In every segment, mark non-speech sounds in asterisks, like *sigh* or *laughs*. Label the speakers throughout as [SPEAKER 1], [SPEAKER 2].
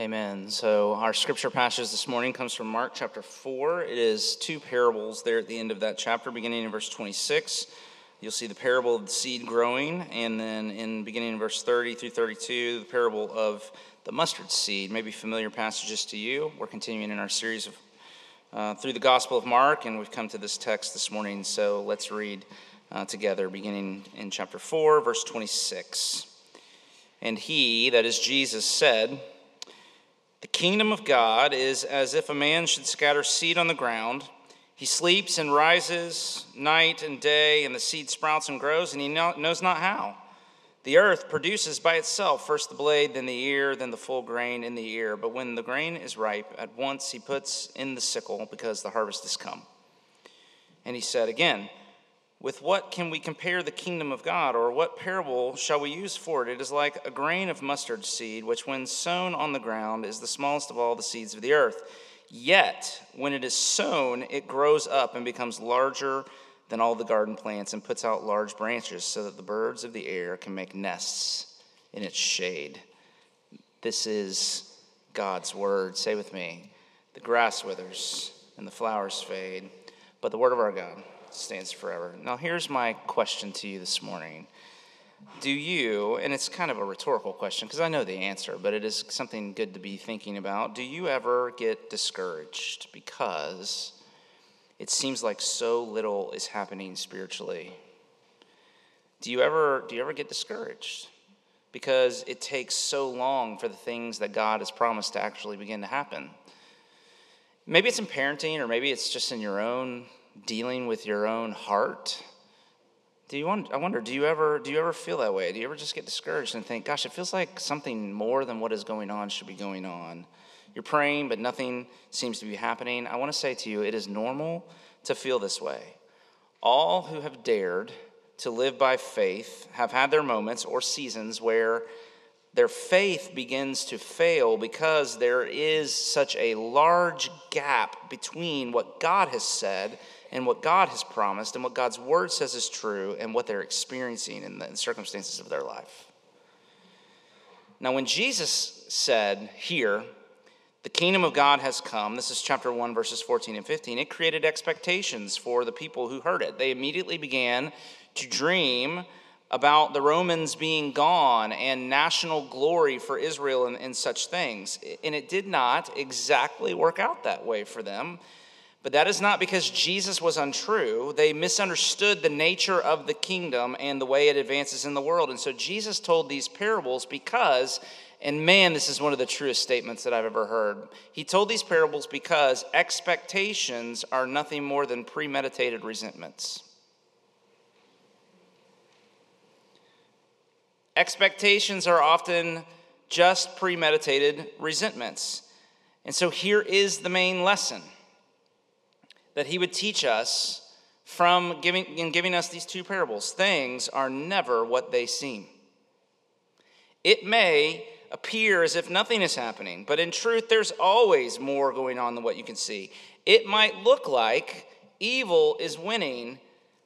[SPEAKER 1] Amen. So our scripture passage this morning comes from Mark chapter 4. It is two parables there at the end of that chapter, beginning in verse 26. You'll see the parable of the seed growing, and then in beginning in verse 30 through 32, the parable of the mustard seed. Maybe familiar passages to you. We're continuing in our series of uh, through the Gospel of Mark, and we've come to this text this morning. So let's read uh, together, beginning in chapter 4, verse 26. And he, that is Jesus, said, the kingdom of God is as if a man should scatter seed on the ground. He sleeps and rises night and day, and the seed sprouts and grows, and he knows not how. The earth produces by itself first the blade, then the ear, then the full grain in the ear. But when the grain is ripe, at once he puts in the sickle, because the harvest is come. And he said again, with what can we compare the kingdom of God, or what parable shall we use for it? It is like a grain of mustard seed, which, when sown on the ground, is the smallest of all the seeds of the earth. Yet, when it is sown, it grows up and becomes larger than all the garden plants and puts out large branches so that the birds of the air can make nests in its shade. This is God's word. Say with me the grass withers and the flowers fade, but the word of our God stands forever. Now, here's my question to you this morning. Do you, and it's kind of a rhetorical question because I know the answer, but it is something good to be thinking about. Do you ever get discouraged because it seems like so little is happening spiritually? Do you ever do you ever get discouraged because it takes so long for the things that God has promised to actually begin to happen? Maybe it's in parenting or maybe it's just in your own dealing with your own heart? Do you want, I wonder, do you ever do you ever feel that way? Do you ever just get discouraged and think, gosh, it feels like something more than what is going on should be going on? You're praying, but nothing seems to be happening. I want to say to you, it is normal to feel this way. All who have dared to live by faith have had their moments or seasons where their faith begins to fail because there is such a large gap between what God has said and what God has promised and what God's word says is true and what they're experiencing in the circumstances of their life. Now, when Jesus said here, the kingdom of God has come, this is chapter 1, verses 14 and 15, it created expectations for the people who heard it. They immediately began to dream about the Romans being gone and national glory for Israel and, and, such things. And it did not exactly work out that way for them. But that is not because Jesus was untrue. They misunderstood the nature of the kingdom and the way it advances in the world. And so Jesus told these parables because, and man, this is one of the truest statements that I've ever heard. He told these parables because expectations are nothing more than premeditated resentments. Expectations are often just premeditated resentments. And so here is the main lesson that he would teach us from giving, in giving us these two parables. Things are never what they seem. It may appear as if nothing is happening, but in truth, there's always more going on than what you can see. It might look like evil is winning,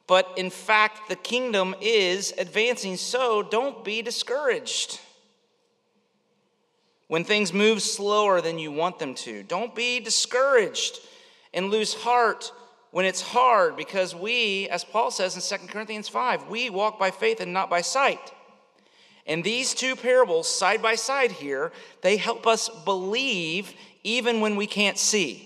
[SPEAKER 1] but in fact, the kingdom is advancing. So don't be discouraged. When things move slower than you want them to, don't be discouraged and lose heart when it's hard because we, as Paul says in 2 Corinthians 5, we walk by faith and not by sight. And these two parables, side by side here, they help us believe even when we can't see.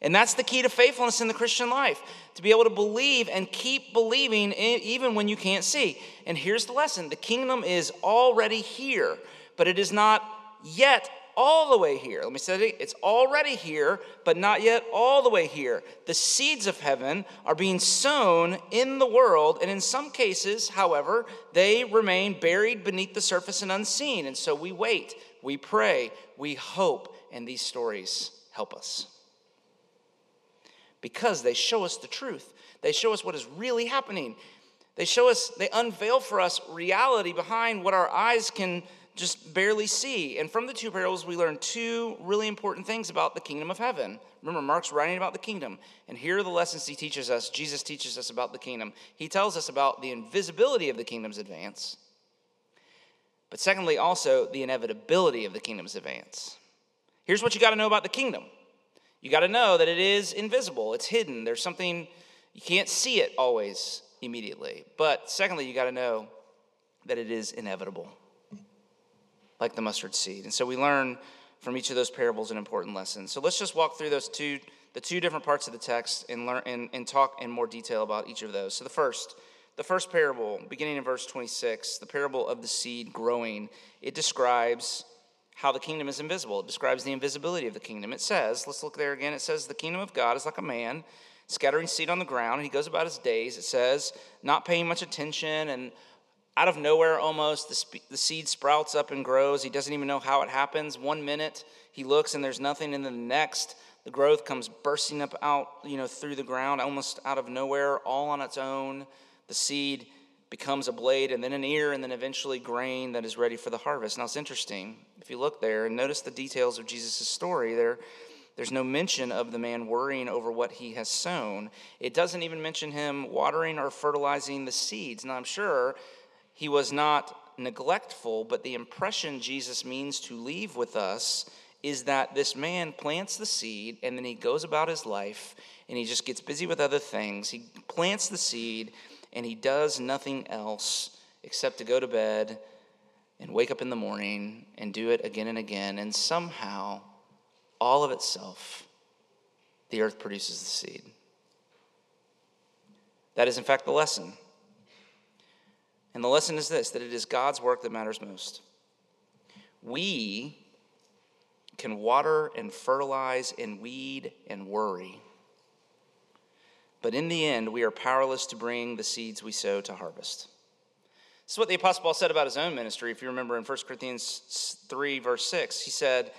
[SPEAKER 1] And that's the key to faithfulness in the Christian life to be able to believe and keep believing even when you can't see. And here's the lesson the kingdom is already here, but it is not yet all the way here. Let me say it. It's already here, but not yet all the way here. The seeds of heaven are being sown in the world, and in some cases, however, they remain buried beneath the surface and unseen. And so we wait, we pray, we hope, and these stories help us. Because they show us the truth, they show us what is really happening. They show us, they unveil for us reality behind what our eyes can just barely see. And from the two parables, we learn two really important things about the kingdom of heaven. Remember, Mark's writing about the kingdom. And here are the lessons he teaches us. Jesus teaches us about the kingdom. He tells us about the invisibility of the kingdom's advance, But secondly, also the inevitability of the kingdom's advance. Here's what you got to know about the kingdom you got to know that it is invisible, it's hidden. There's something, you can't see it always immediately. But secondly, you got to know that it is inevitable, like the mustard seed. And so we learn from each of those parables an important lesson. So let's just walk through those two, the two different parts of the text and learn and, and talk in more detail about each of those. So the first, the first parable, beginning in verse 26, the parable of the seed growing, it describes how the kingdom is invisible. It describes the invisibility of the kingdom. It says, let's look there again. It says, the kingdom of God is like a man scattering seed on the ground, and he goes about his days. It says, not paying much attention, and out of nowhere almost, the, sp- the seed sprouts up and grows. He doesn't even know how it happens. One minute he looks and there's nothing, and then the next, the growth comes bursting up out, you know, through the ground, almost out of nowhere, all on its own. The seed becomes a blade and then an ear and then eventually grain that is ready for the harvest. Now it's interesting. If you look there and notice the details of Jesus' story, there, there's no mention of the man worrying over what he has sown. It doesn't even mention him watering or fertilizing the seeds. Now I'm sure he was not neglectful, but the impression Jesus means to leave with us is that this man plants the seed and then he goes about his life and he just gets busy with other things. He plants the seed and he does nothing else except to go to bed and wake up in the morning and do it again and again. And somehow, all of itself, the earth produces the seed. That is, in fact, the lesson. And the lesson is this that it is God's work that matters most. We can water and fertilize and weed and worry but in the end, we are powerless to bring the seeds we sow to harvest. This is what the Apostle Paul said about his own ministry. If you remember in 1 Corinthians 3, verse 6, he said,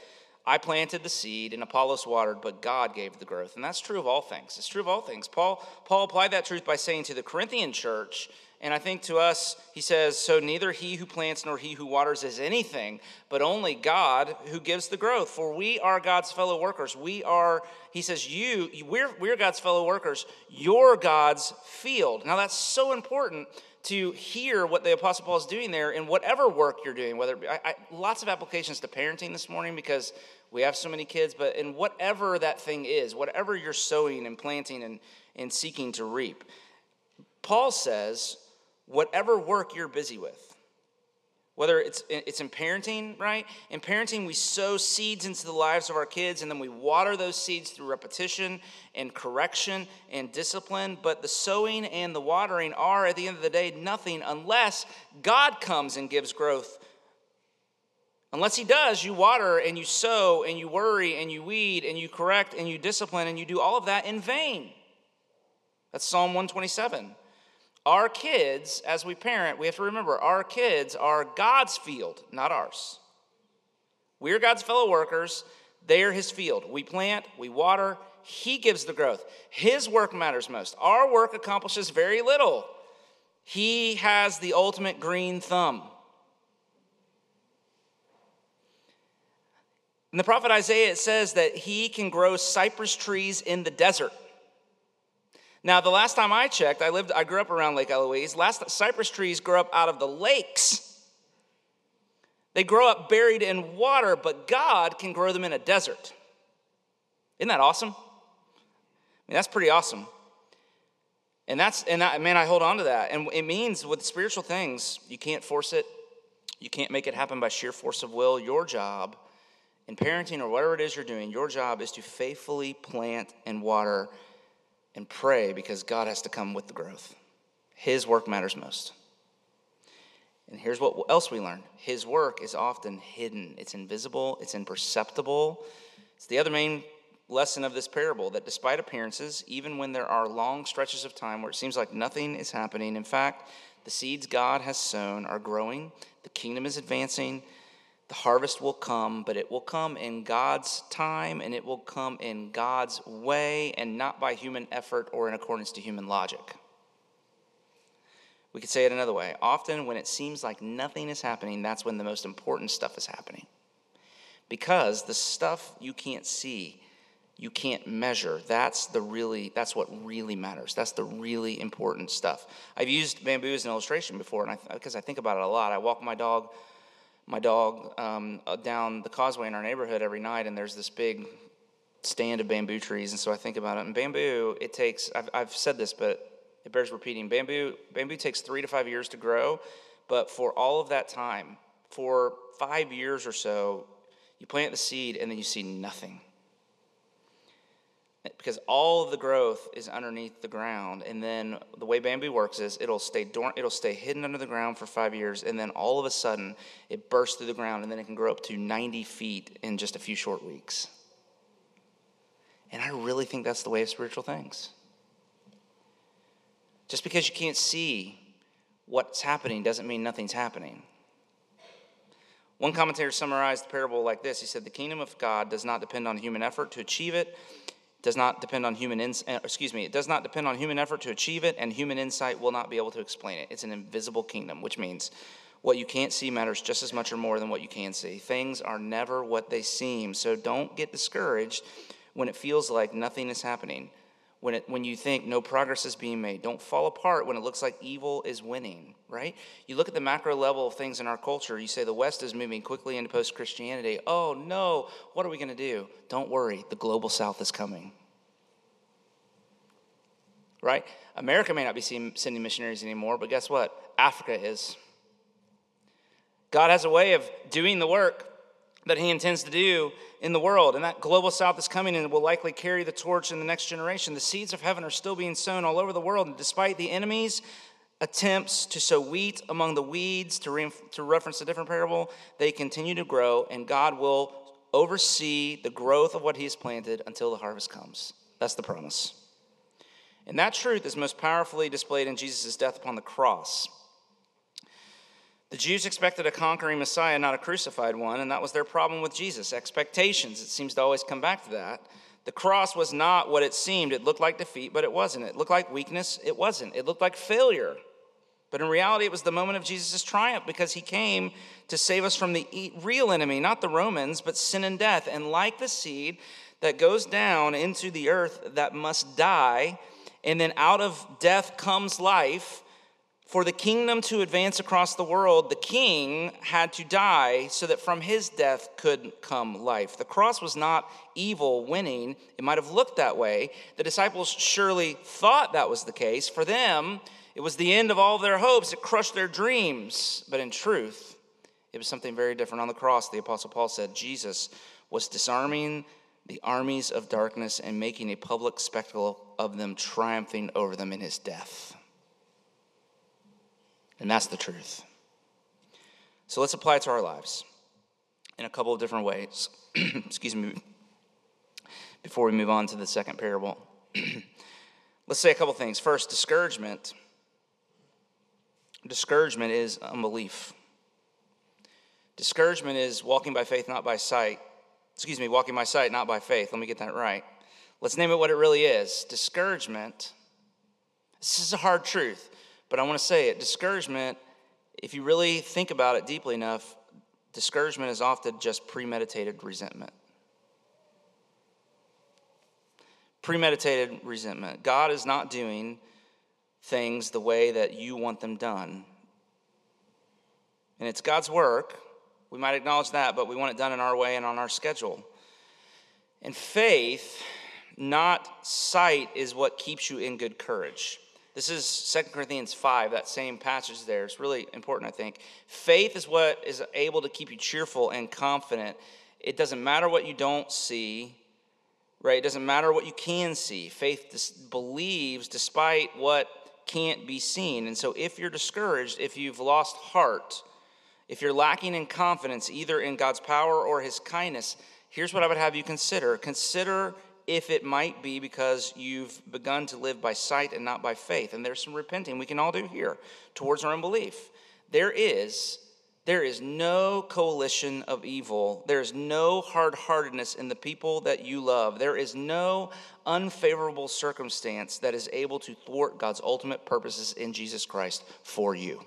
[SPEAKER 1] I planted the seed and Apollos watered, but God gave the growth. And that's true of all things. It's true of all things. Paul, Paul applied that truth by saying to the Corinthian church, and I think to us, he says, So neither he who plants nor he who waters is anything, but only God who gives the growth. For we are God's fellow workers. We are, he says, you, we're, we're God's fellow workers. You're God's field. Now that's so important to hear what the Apostle Paul is doing there in whatever work you're doing, whether I, I, lots of applications to parenting this morning because we have so many kids, but in whatever that thing is, whatever you're sowing and planting and, and seeking to reap. Paul says, whatever work you're busy with. Whether it's, it's in parenting, right? In parenting, we sow seeds into the lives of our kids and then we water those seeds through repetition and correction and discipline. But the sowing and the watering are, at the end of the day, nothing unless God comes and gives growth. Unless He does, you water and you sow and you worry and you weed and you correct and you discipline and you do all of that in vain. That's Psalm 127. Our kids, as we parent, we have to remember our kids are God's field, not ours. We're God's fellow workers, they are His field. We plant, we water, He gives the growth. His work matters most. Our work accomplishes very little. He has the ultimate green thumb. In the prophet Isaiah, it says that he can grow cypress trees in the desert. Now, the last time I checked, I lived, I grew up around Lake Eloise. Last cypress trees grow up out of the lakes. They grow up buried in water, but God can grow them in a desert. Isn't that awesome? I mean, that's pretty awesome. And that's, and I, man, I hold on to that. And it means with spiritual things, you can't force it. You can't make it happen by sheer force of will. Your job in parenting or whatever it is you're doing, your job is to faithfully plant and water and pray because God has to come with the growth. His work matters most. And here's what else we learn His work is often hidden, it's invisible, it's imperceptible. It's the other main lesson of this parable that despite appearances, even when there are long stretches of time where it seems like nothing is happening, in fact, the seeds God has sown are growing, the kingdom is advancing, the harvest will come, but it will come in God's time and it will come in God's way and not by human effort or in accordance to human logic. We could say it another way. Often, when it seems like nothing is happening, that's when the most important stuff is happening. Because the stuff you can't see, you can't measure, that's the really that's what really matters. That's the really important stuff. I've used bamboo as an illustration before, and I, because I think about it a lot. I walk my dog my dog um, uh, down the causeway in our neighborhood every night, and there's this big stand of bamboo trees. And so I think about it. And bamboo, it takes, I've, I've said this, but it bears repeating. Bamboo, bamboo takes three to five years to grow, but for all of that time, for five years or so, you plant the seed and then you see nothing because all of the growth is underneath the ground and then the way bamboo works is it'll stay dormant it'll stay hidden under the ground for five years and then all of a sudden it bursts through the ground and then it can grow up to 90 feet in just a few short weeks. And i really think that's the way of spiritual things. Just because you can't see what's happening doesn't mean nothing's happening. One commentator summarized the parable like this. He said the kingdom of god does not depend on human effort to achieve it does not depend on human ins- uh, excuse me it does not depend on human effort to achieve it and human insight will not be able to explain it. It's an invisible kingdom which means what you can't see matters just as much or more than what you can see. Things are never what they seem. So don't get discouraged when it feels like nothing is happening when, it, when you think no progress is being made. Don't fall apart when it looks like evil is winning, right? You look at the macro level of things in our culture, you say the West is moving quickly into post Christianity. Oh no, what are we going to do? Don't worry, the global South is coming. Right? America may not be sending missionaries anymore, but guess what? Africa is. God has a way of doing the work that he intends to do in the world. And that global south is coming and will likely carry the torch in the next generation. The seeds of heaven are still being sown all over the world. And despite the enemy's attempts to sow wheat among the weeds, to, re- to reference a different parable, they continue to grow, and God will oversee the growth of what he has planted until the harvest comes. That's the promise. And that truth is most powerfully displayed in Jesus' death upon the cross. The Jews expected a conquering Messiah, not a crucified one, and that was their problem with Jesus. Expectations. It seems to always come back to that. The cross was not what it seemed. It looked like defeat, but it wasn't. It looked like weakness, it wasn't. It looked like failure. But in reality, it was the moment of Jesus' triumph because he came to save us from the real enemy, not the Romans, but sin and death. And like the seed that goes down into the earth that must die, and then out of death comes life, for the kingdom to advance across the world, the king had to die so that from his death could come life. The cross was not evil winning. It might have looked that way. The disciples surely thought that was the case. For them, it was the end of all their hopes, it crushed their dreams. But in truth, it was something very different on the cross. The Apostle Paul said Jesus was disarming the armies of darkness and making a public spectacle of them, triumphing over them in his death. And that's the truth. So let's apply it to our lives in a couple of different ways. *clears throat* Excuse me. Before we move on to the second parable, *clears throat* let's say a couple things. First, discouragement. Discouragement is unbelief. Discouragement is walking by faith, not by sight. Excuse me, walking by sight, not by faith. Let me get that right. Let's name it what it really is. Discouragement. This is a hard truth. But I want to say it discouragement, if you really think about it deeply enough, discouragement is often just premeditated resentment. Premeditated resentment. God is not doing things the way that you want them done. And it's God's work. We might acknowledge that, but we want it done in our way and on our schedule. And faith, not sight, is what keeps you in good courage. This is 2 Corinthians 5, that same passage there. It's really important, I think. Faith is what is able to keep you cheerful and confident. It doesn't matter what you don't see, right? It doesn't matter what you can see. Faith dis- believes despite what can't be seen. And so if you're discouraged, if you've lost heart, if you're lacking in confidence, either in God's power or his kindness, here's what I would have you consider. Consider if it might be because you've begun to live by sight and not by faith. And there's some repenting we can all do here towards our unbelief. There is there is no coalition of evil. There is no hard heartedness in the people that you love. There is no unfavorable circumstance that is able to thwart God's ultimate purposes in Jesus Christ for you.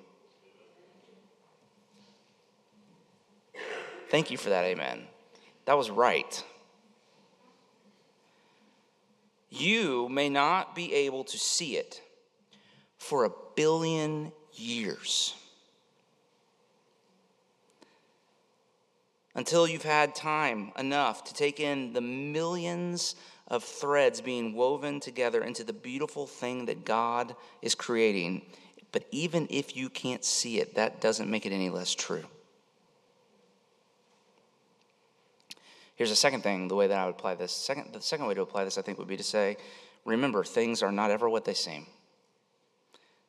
[SPEAKER 1] Thank you for that, amen. That was right you may not be able to see it for a billion years. until you've had time enough to take in the millions of threads being woven together into the beautiful thing that God is creating. But even if you can't see it, that doesn't make it any less true. Here's a second thing, the way that I would apply this. Second, the second way to apply this, I think, would be to say, remember, things are not ever what they seem.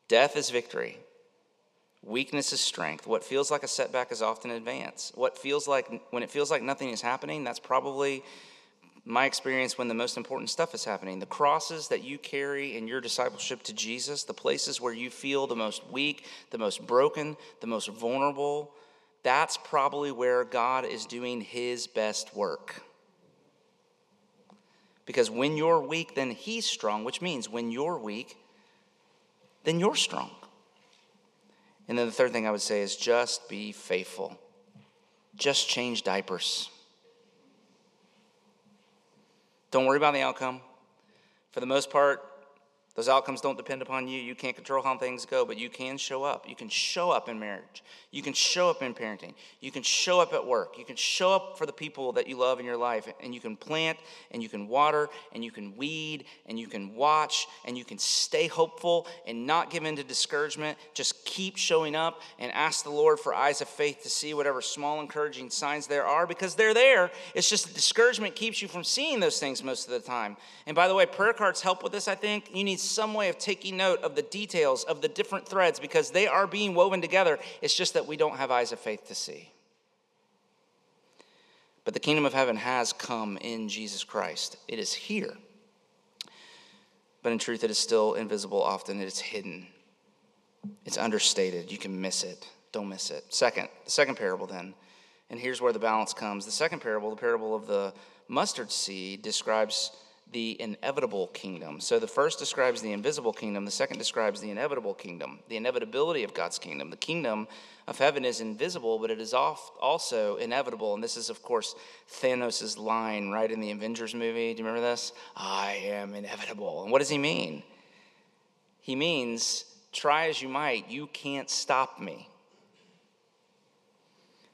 [SPEAKER 1] Death is victory. Weakness is strength. What feels like a setback is often advance. What feels like when it feels like nothing is happening, that's probably my experience when the most important stuff is happening. The crosses that you carry in your discipleship to Jesus, the places where you feel the most weak, the most broken, the most vulnerable, that's probably where God is doing his best work. Because when you're weak, then he's strong, which means when you're weak, then you're strong. And then the third thing I would say is just be faithful. Just change diapers. Don't worry about the outcome. For the most part, those outcomes don't depend upon you. You can't control how things go, but you can show up. You can show up in marriage. You can show up in parenting. You can show up at work. You can show up for the people that you love in your life. And you can plant and you can water and you can weed and you can watch and you can stay hopeful and not give in to discouragement. Just keep showing up and ask the Lord for eyes of faith to see whatever small encouraging signs there are because they're there. It's just discouragement keeps you from seeing those things most of the time. And by the way, prayer cards help with this, I think. You need some way of taking note of the details of the different threads because they are being woven together. It's just that we don't have eyes of faith to see. But the kingdom of heaven has come in Jesus Christ, it is here. But in truth, it is still invisible often, it is hidden, it's understated. You can miss it. Don't miss it. Second, the second parable then. And here's where the balance comes. The second parable, the parable of the mustard seed, describes the inevitable kingdom. So the first describes the invisible kingdom, the second describes the inevitable kingdom, the inevitability of God's kingdom. The kingdom of heaven is invisible, but it is also inevitable. And this is, of course, Thanos' line right in the Avengers movie. Do you remember this? I am inevitable. And what does he mean? He means, try as you might, you can't stop me.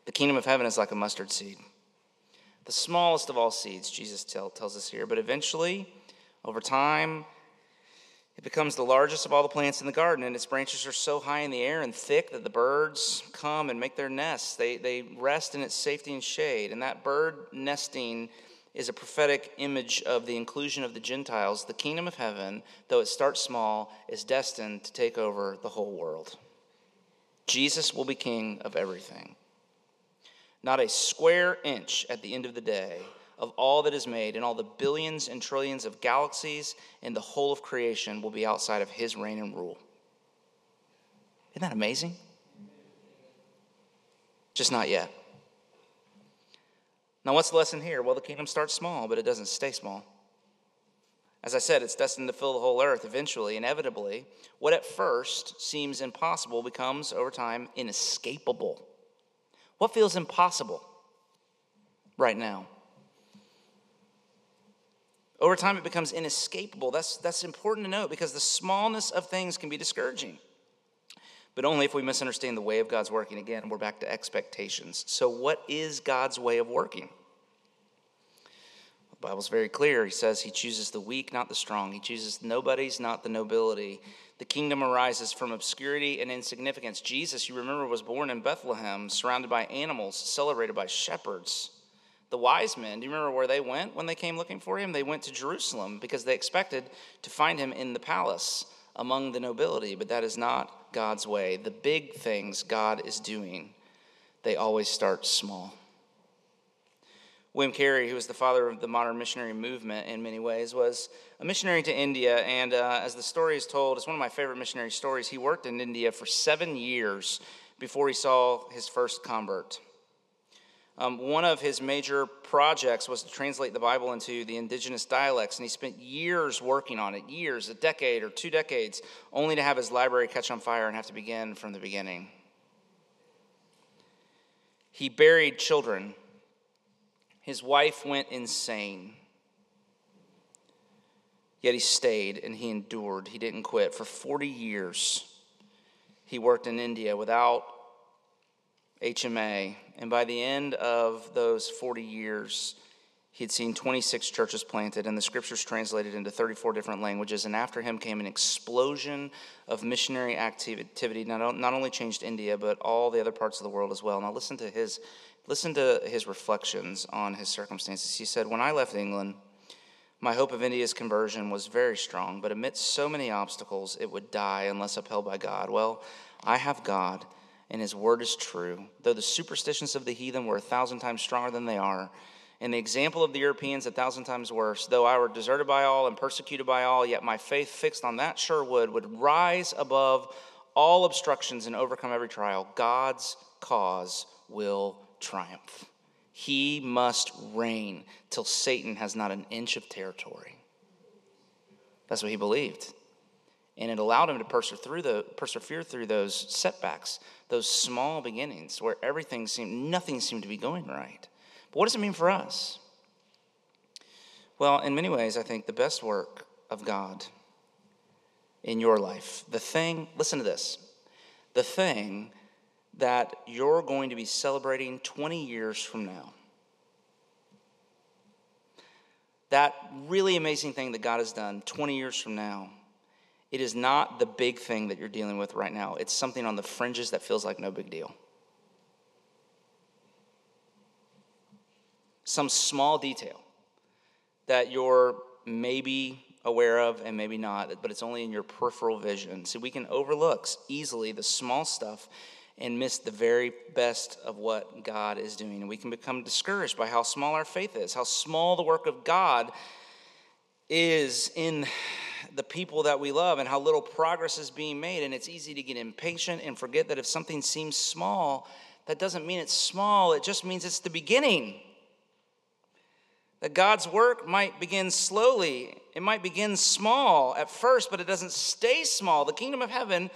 [SPEAKER 1] The kingdom of heaven is like a mustard seed the smallest of all seeds, Jesus tell, tells us here. But eventually, over time, it becomes the largest of all the plants in the garden, and its branches are so high in the air and thick that the birds come and make their nests. They, they rest in its safety and shade. And that bird nesting is a prophetic image of the inclusion of the Gentiles. The kingdom of heaven, though it starts small, is destined to take over the whole world. Jesus will be king of everything. Not a square inch at the end of the day of all that is made and all the billions and trillions of galaxies and the whole of creation will be outside of his reign and rule. Isn't that amazing? Just not yet. Now, what's the lesson here? Well, the kingdom starts small, but it doesn't stay small. As I said, it's destined to fill the whole earth eventually, inevitably. What at first seems impossible becomes, over time, inescapable. What feels impossible right now? Over time, it becomes inescapable. That's, that's important to note because the smallness of things can be discouraging. But only if we misunderstand the way of God's working. Again, we're back to expectations. So, what is God's way of working? The Bible's very clear. He says he chooses the weak, not the strong. He chooses nobodies, not the nobility. The kingdom arises from obscurity and insignificance. Jesus, you remember, was born in Bethlehem, surrounded by animals, celebrated by shepherds. The wise men, do you remember where they went when they came looking for him? They went to Jerusalem because they expected to find him in the palace among the nobility, but that is not God's way. The big things God is doing, they always start small. William Carey, who was the father of the modern missionary movement in many ways, was a missionary to India. And uh, as the story is told, it's one of my favorite missionary stories. He worked in India for seven years before he saw his first convert. Um, one of his major projects was to translate the Bible into the indigenous dialects, and he spent years working on it years, a decade or two decades, only to have his library catch on fire and have to begin from the beginning. He buried children his wife went insane. Yet he stayed and he endured. He didn't quit. For 40 years, he worked in India without HMA. And by the end of those 40 years, he had seen 26 churches planted and the scriptures translated into 34 different languages. And after him came an explosion of missionary activity. Not, not only changed India, but all the other parts of the world as well. Now, listen to his, listen to his reflections on his circumstances. He said, When I left England, my hope of India's conversion was very strong, but amidst so many obstacles, it would die unless upheld by God. Well, I have God, and His word is true. Though the superstitions of the heathen were a thousand times stronger than they are, and the example of the Europeans a thousand times worse, though I were deserted by all and persecuted by all, yet my faith fixed on that sure wood would rise above all obstructions and overcome every trial. God's cause will triumph. He must reign till Satan has not an inch of territory. That's what he believed. And it allowed him to persevere through, the, persevere through those setbacks, those small beginnings where everything seemed, nothing seemed to be going right. But what does it mean for us? Well, in many ways, I think the best work of God in your life, the thing, listen to this, the thing that you're going to be celebrating 20 years from now. That really amazing thing that God has done 20 years from now, it is not the big thing that you're dealing with right now. It's something on the fringes that feels like no big deal. Some small detail that you're maybe aware of and maybe not, but it's only in your peripheral vision. So we can overlook easily the small stuff and miss the very best of what God is doing. And we can become discouraged by how small our faith is, how small the work of God is in the people that we love, and how little progress is being made. And it's easy to get impatient and forget that if something seems small, that doesn't mean it's small, it just means it's the beginning. That God's work might begin slowly. It might begin small at first, but it doesn't stay small. The kingdom of heaven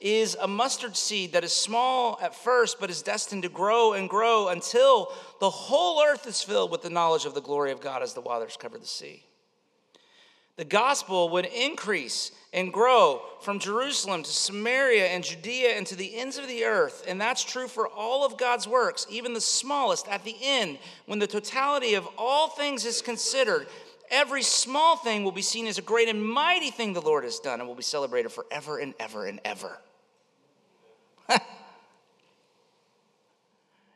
[SPEAKER 1] is a mustard seed that is small at first, but is destined to grow and grow until the whole earth is filled with the knowledge of the glory of God as the waters cover the sea. The gospel would increase and grow from Jerusalem to Samaria and Judea and to the ends of the earth. And that's true for all of God's works, even the smallest. At the end, when the totality of all things is considered, every small thing will be seen as a great and mighty thing the Lord has done and will be celebrated forever and ever and ever. *laughs*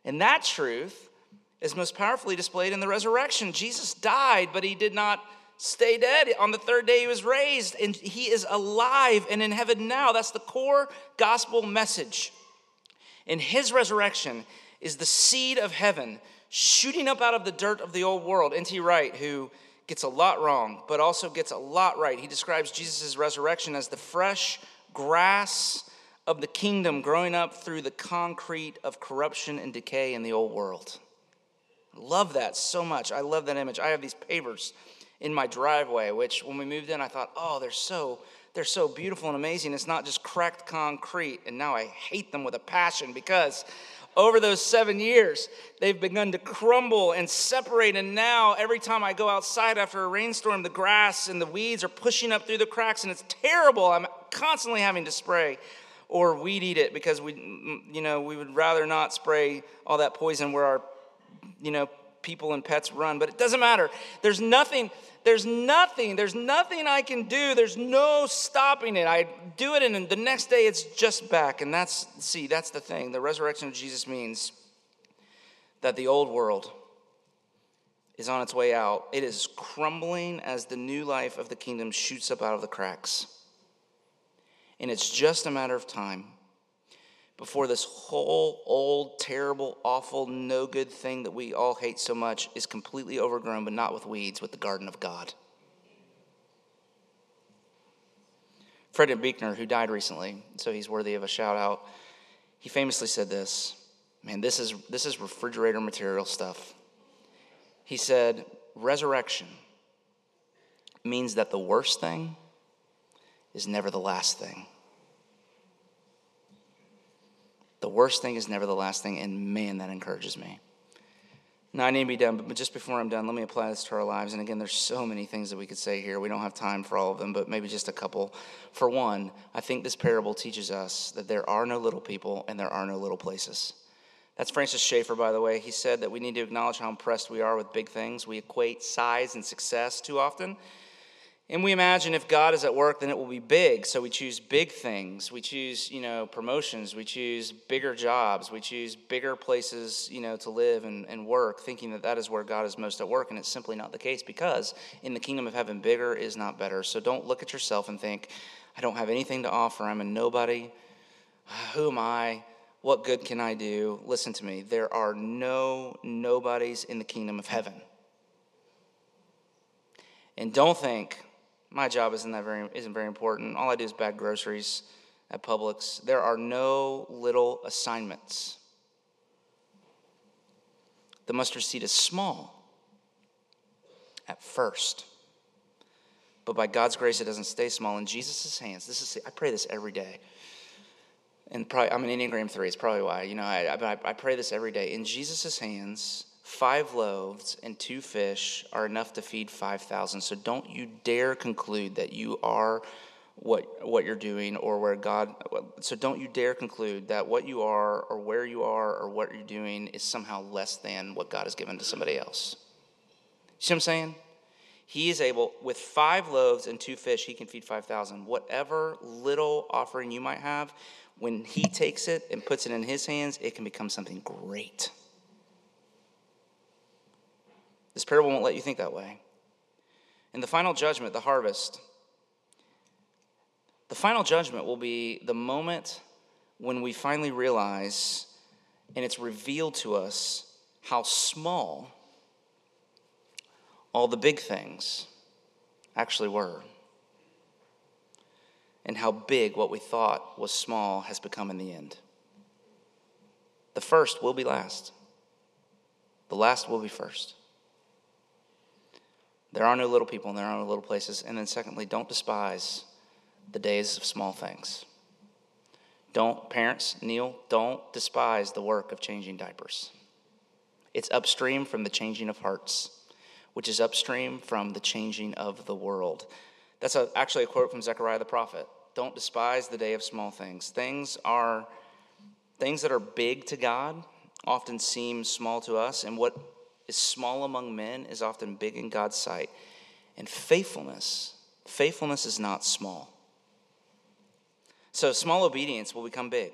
[SPEAKER 1] and that truth is most powerfully displayed in the resurrection. Jesus died, but he did not stay dead. On the third day, he was raised, and he is alive and in heaven now. That's the core gospel message. And his resurrection is the seed of heaven shooting up out of the dirt of the old world. N.T. Wright, who gets a lot wrong, but also gets a lot right, he describes Jesus' resurrection as the fresh grass of the kingdom growing up through the concrete of corruption and decay in the old world. Love that so much. I love that image. I have these pavers in my driveway, which when we moved in, I thought, oh, they're so they're so beautiful and amazing. It's not just cracked concrete. And now I hate them with a passion because over those seven years, they've begun to crumble and separate. And now, every time I go outside after a rainstorm, the grass and the weeds are pushing up through the cracks, and it's terrible. I'm constantly having to spray or weed eat it because we, you know, we would rather not spray all that poison where our, you know, people and pets run. But it doesn't matter. There's nothing. There's nothing. There's nothing I can do. There's no stopping it. I do it, and the next day it's just back. And that's see, that's the thing. The resurrection of Jesus means that the old world is on its way out. It is crumbling as the new life of the kingdom shoots up out of the cracks. And it's just a matter of time before this whole old, terrible, awful, no good thing that we all hate so much is completely overgrown, but not with weeds, with the garden of God. Frederick Buechner, who died recently, so he's worthy of a shout out, he famously said this Man, this is, this is refrigerator material stuff. He said, Resurrection means that the worst thing is never the last thing. The worst thing is never the last thing, and man, that encourages me. Now, I need to be done, but just before I'm done, let me apply this to our lives. And again, there's so many things that we could say here. We don't have time for all of them, but maybe just a couple. For one, I think this parable teaches us that there are no little people and there are no little places. That's Francis Schaeffer, by the way. He said that we need to acknowledge how impressed we are with big things. We equate size and success too often. And we imagine if God is at work, then it will be big. So we choose big things. We choose, you know, promotions. We choose bigger jobs. We choose bigger places, you know, to live and, and work, thinking that that is where God is most at work. And it's simply not the case because in the kingdom of heaven, bigger is not better. So don't look at yourself and think, I don't have anything to offer. I'm a nobody. Who am I? What good can I do? Listen to me. There are no nobodies in the kingdom of heaven. And don't think my job isn't that very isn't very important. All I do is bag groceries at Publix. There are no little assignments. The mustard seed is small at first. But by God's grace, it doesn't stay small in Jesus' hands. This is I pray this every day and probably I'm an Enneagram three. It's probably why you know I, I, I pray this every day. In Jesus' hands, five loaves and two fish are enough to feed five thousand. So don't you dare conclude that you are what what you're doing or where God. So don't you dare conclude that what you are or where you are or what you're doing is somehow less than what God has given to somebody else. See what I'm saying? He is able, with five loaves and two fish, he can feed 5,000. Whatever little offering you might have, when he takes it and puts it in his hands, it can become something great. This parable won't let you think that way. In the final judgment, the harvest, the final judgment will be the moment when we finally realize and it's revealed to us how small all the big things actually were and how big what we thought was small has become in the end. The first will be last, the last will be first. There are no little people and there are no little places. And then, secondly, don't despise the days of small things. Don't, parents, Neil, don't despise the work of changing diapers. It's upstream from the changing of hearts, which is upstream from the changing of the world. That's a, actually a quote from Zechariah the prophet. Don't despise the day of small things. Things are things that are big to God often seem small to us, and what is small among men is often big in God's sight. And faithfulness, faithfulness is not small. So small obedience will become big,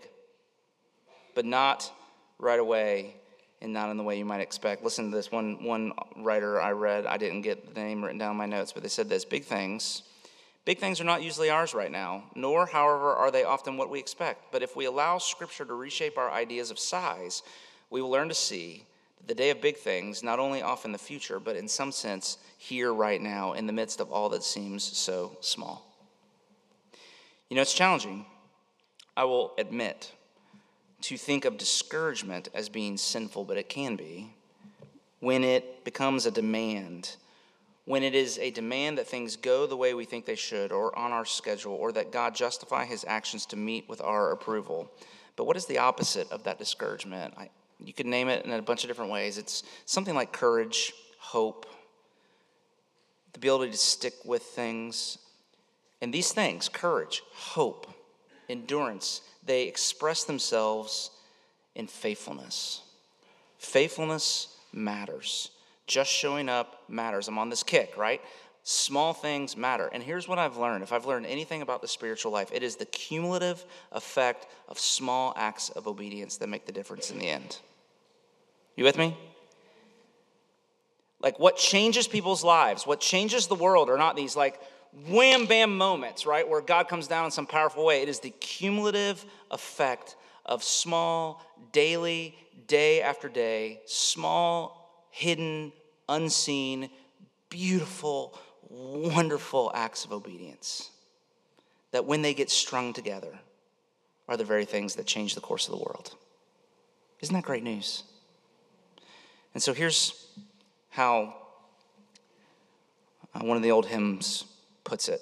[SPEAKER 1] but not right away and not in the way you might expect. Listen to this one one writer I read, I didn't get the name written down in my notes, but they said this big things Big things are not usually ours right now, nor, however, are they often what we expect. But if we allow Scripture to reshape our ideas of size, we will learn to see the day of big things, not only off in the future, but in some sense here right now, in the midst of all that seems so small. You know, it's challenging, I will admit, to think of discouragement as being sinful, but it can be when it becomes a demand when it is a demand that things go the way we think they should or on our schedule or that God justify his actions to meet with our approval. But what is the opposite of that discouragement? I, you could name it in a bunch of different ways. It's something like courage, hope, the ability to stick with things. And these things, courage, hope, endurance, they express themselves in faithfulness. Faithfulness matters. Just showing up matters. I'm on this kick, right? Small things matter. And here's what I've learned if I've learned anything about the spiritual life, it is the cumulative effect of small acts of obedience that make the difference in the end. You with me? Like what changes people's lives, what changes the world are not these like wham bam moments, right, where God comes down in some powerful way. It is the cumulative effect of small, daily, day after day, small hidden, unseen, beautiful, wonderful acts of obedience that when they get strung together are the very things that change the course of the world. Isn't that great news? And so here's how uh, one of the old hymns puts it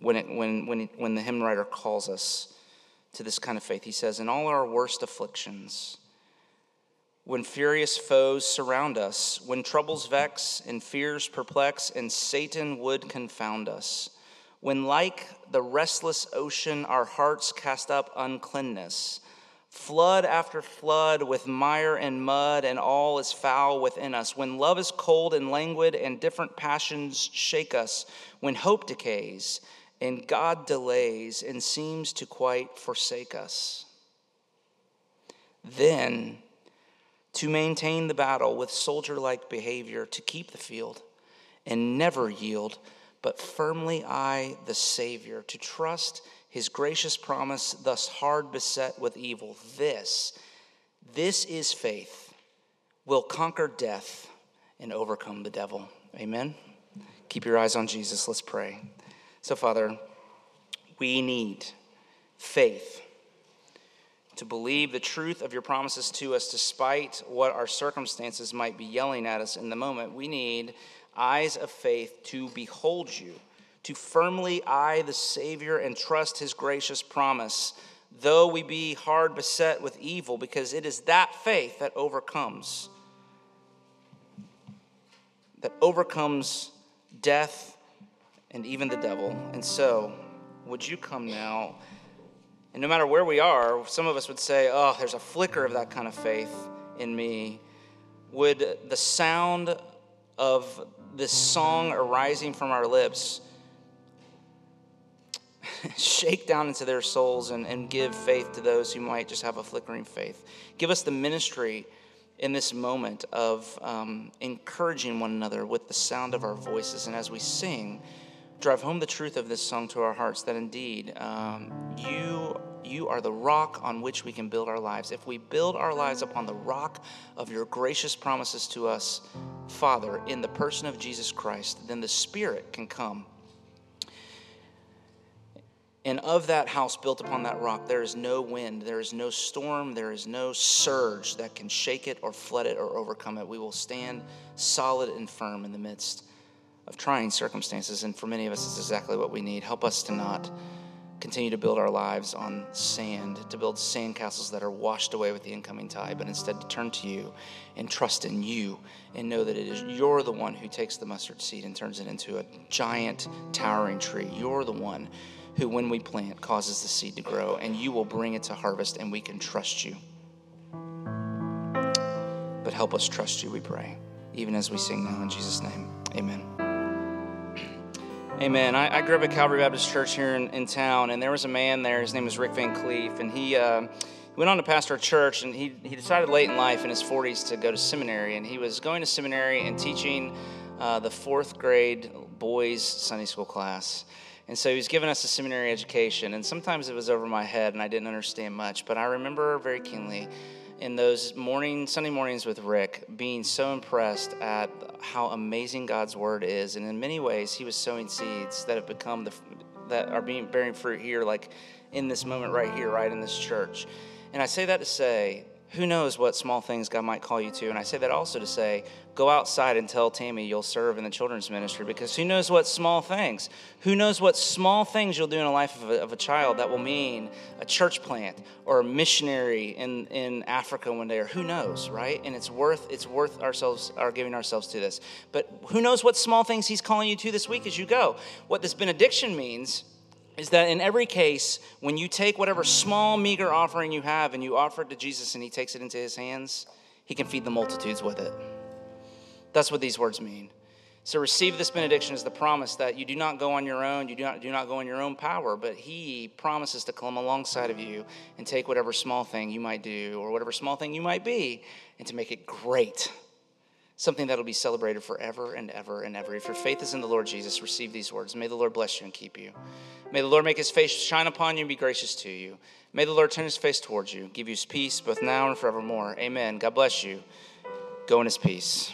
[SPEAKER 1] when, it, when, when, it, when the hymn writer calls us to this kind of faith. He says, In all our worst afflictions, when furious foes surround us, when troubles vex and fears perplex, and Satan would confound us. When, like the restless ocean, our hearts cast up uncleanness, flood after flood with mire and mud, and all is foul within us. When love is cold and languid, and different passions shake us, when hope decays, and God delays and seems to quite forsake us. Then, to maintain the battle with soldier like behavior, to keep the field and never yield, but firmly eye the Savior, to trust his gracious promise, thus hard beset with evil. This, this is faith, will conquer death and overcome the devil. Amen. Keep your eyes on Jesus. Let's pray. So, Father, we need faith to believe the truth of your promises to us despite what our circumstances might be yelling at us in the moment. We need eyes of faith to behold you to firmly eye the Savior and trust his gracious promise, though we be hard beset with evil, because it is that faith that overcomes, that overcomes death and even the devil. And so, would you come now? And no matter where we are, some of us would say, Oh, there's a flicker of that kind of faith in me. Would the sound of this song arising from our lips *laughs* shake down into their souls and, and give faith to those who might just have a flickering faith. Give us the ministry in this moment of um, encouraging one another with the sound of our voices. And as we sing, drive home the truth of this song to our hearts that indeed um, you, you are the rock on which we can build our lives. If we build our lives upon the rock of your gracious promises to us, Father, in the person of Jesus Christ, then the Spirit can come and of that house built upon that rock, there is no wind, there is no storm, there is no surge that can shake it or flood it or overcome it. We will stand solid and firm in the midst of trying circumstances. And for many of us, it's exactly what we need. Help us to not continue to build our lives on sand, to build sandcastles that are washed away with the incoming tide, but instead to turn to you and trust in you and know that it is you're the one who takes the mustard seed and turns it into a giant, towering tree. You're the one who, when we plant, causes the seed to grow, and you will bring it to harvest, and we can trust you. But help us trust you, we pray, even as we sing now in Jesus' name. Amen. Amen. I, I grew up at Calvary Baptist Church here in, in, town, and there was a man there. His name was Rick Van Cleef, and he. Uh, went on to pastor a church and he, he decided late in life in his 40s to go to seminary and he was going to seminary and teaching uh, the fourth grade boys sunday school class and so he was giving us a seminary education, and sometimes it was over my head and I didn't understand much. But I remember very keenly in those morning Sunday mornings with Rick being so impressed at how amazing God's word is, and in many ways he was sowing seeds that have become the that are being bearing fruit here, like in this moment right here, right in this church. And I say that to say who knows what small things God might call you to. And I say that also to say, go outside and tell Tammy you'll serve in the children's ministry because who knows what small things, who knows what small things you'll do in the life of a, of a child that will mean a church plant or a missionary in, in Africa one day, or who knows, right? And it's worth, it's worth ourselves, our giving ourselves to this. But who knows what small things he's calling you to this week as you go. What this benediction means is that in every case, when you take whatever small, meager offering you have and you offer it to Jesus and he takes it into his hands, he can feed the multitudes with it. That's what these words mean. So receive this benediction as the promise that you do not go on your own, you do not, do not go in your own power, but he promises to come alongside of you and take whatever small thing you might do or whatever small thing you might be and to make it great something that'll be celebrated forever and ever and ever. If your faith is in the Lord Jesus, receive these words. May the Lord bless you and keep you. May the Lord make his face shine upon you and be gracious to you. May the Lord turn his face towards you, give you his peace both now and forevermore. Amen. God bless you. Go in his peace.